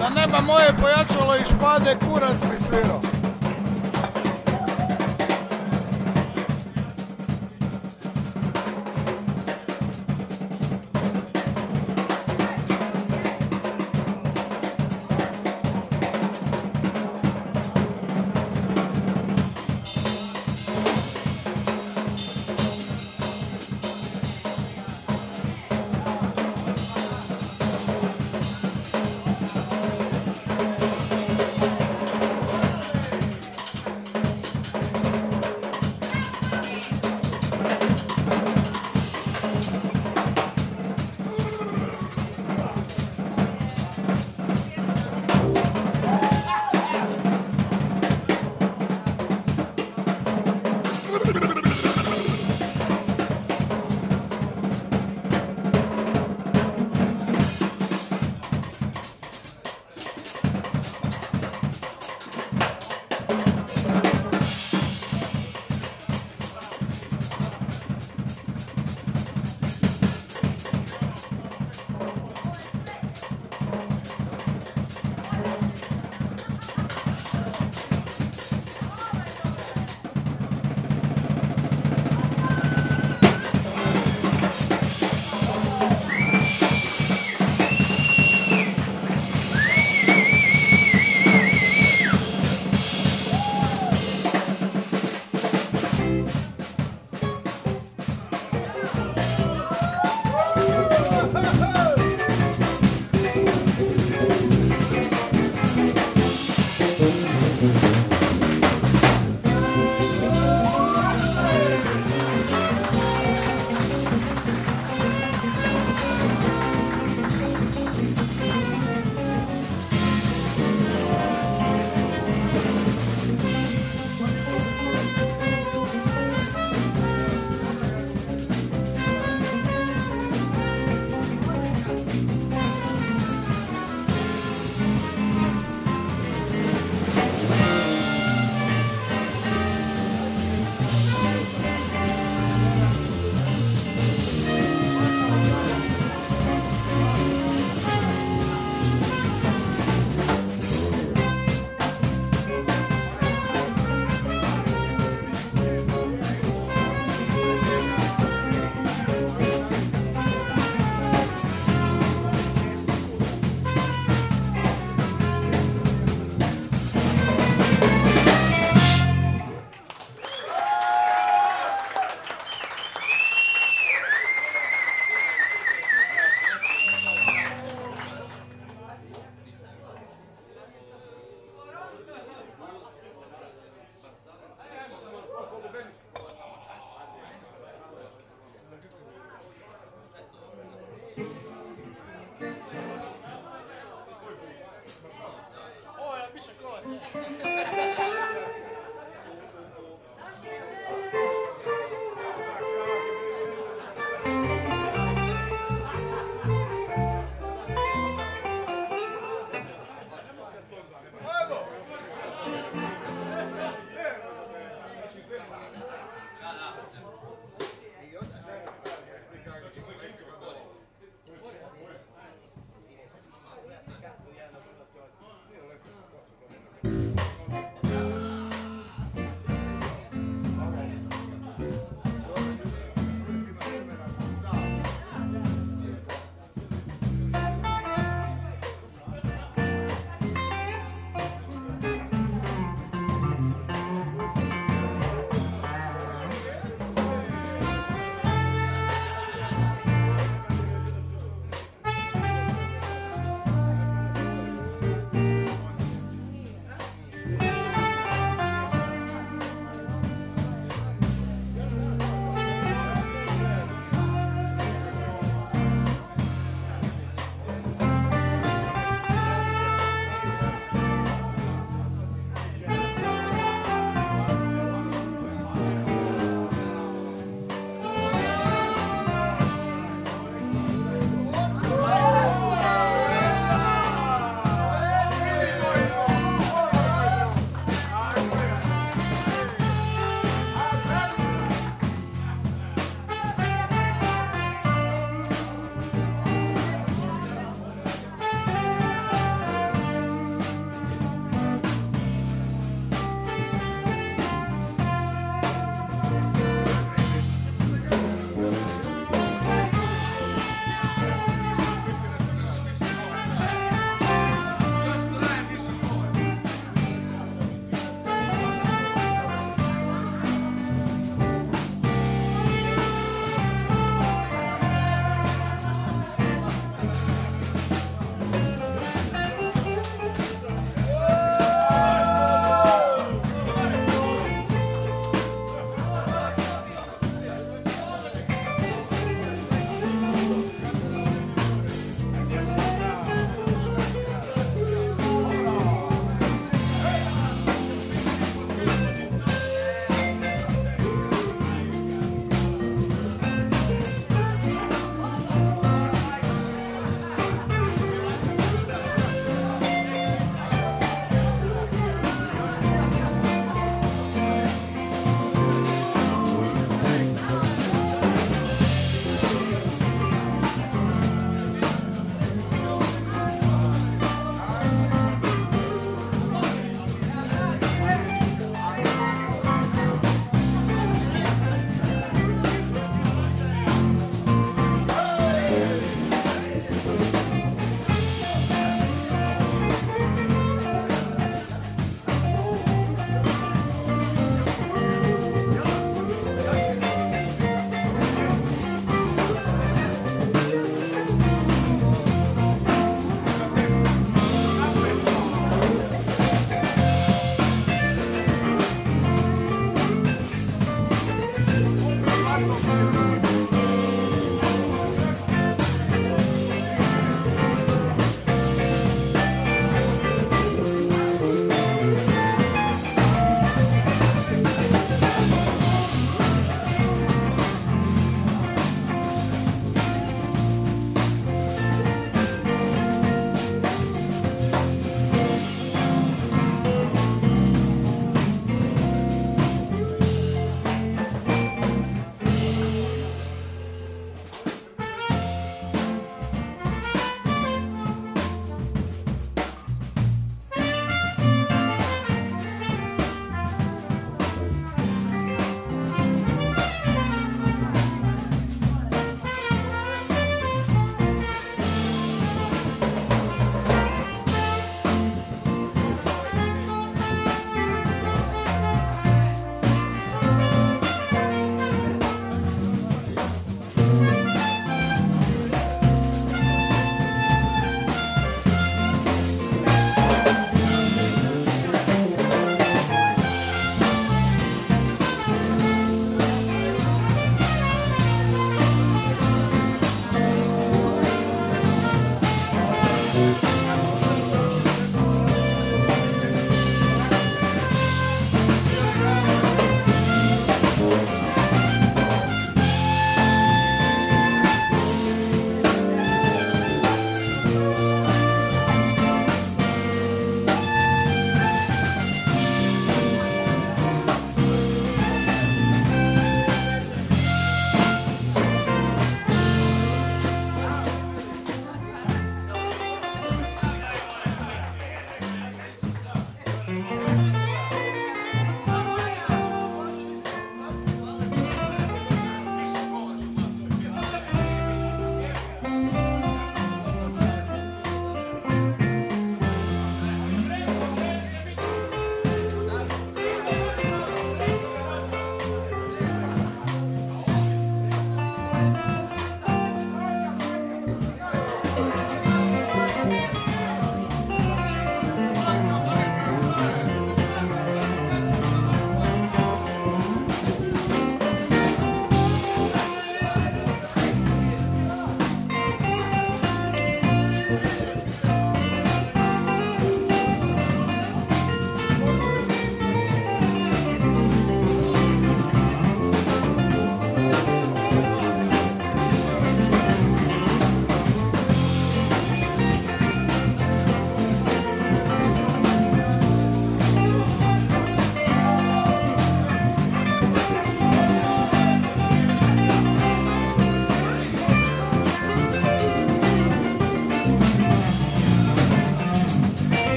Da nema moje pojačalo i špade, kurac bi svirao.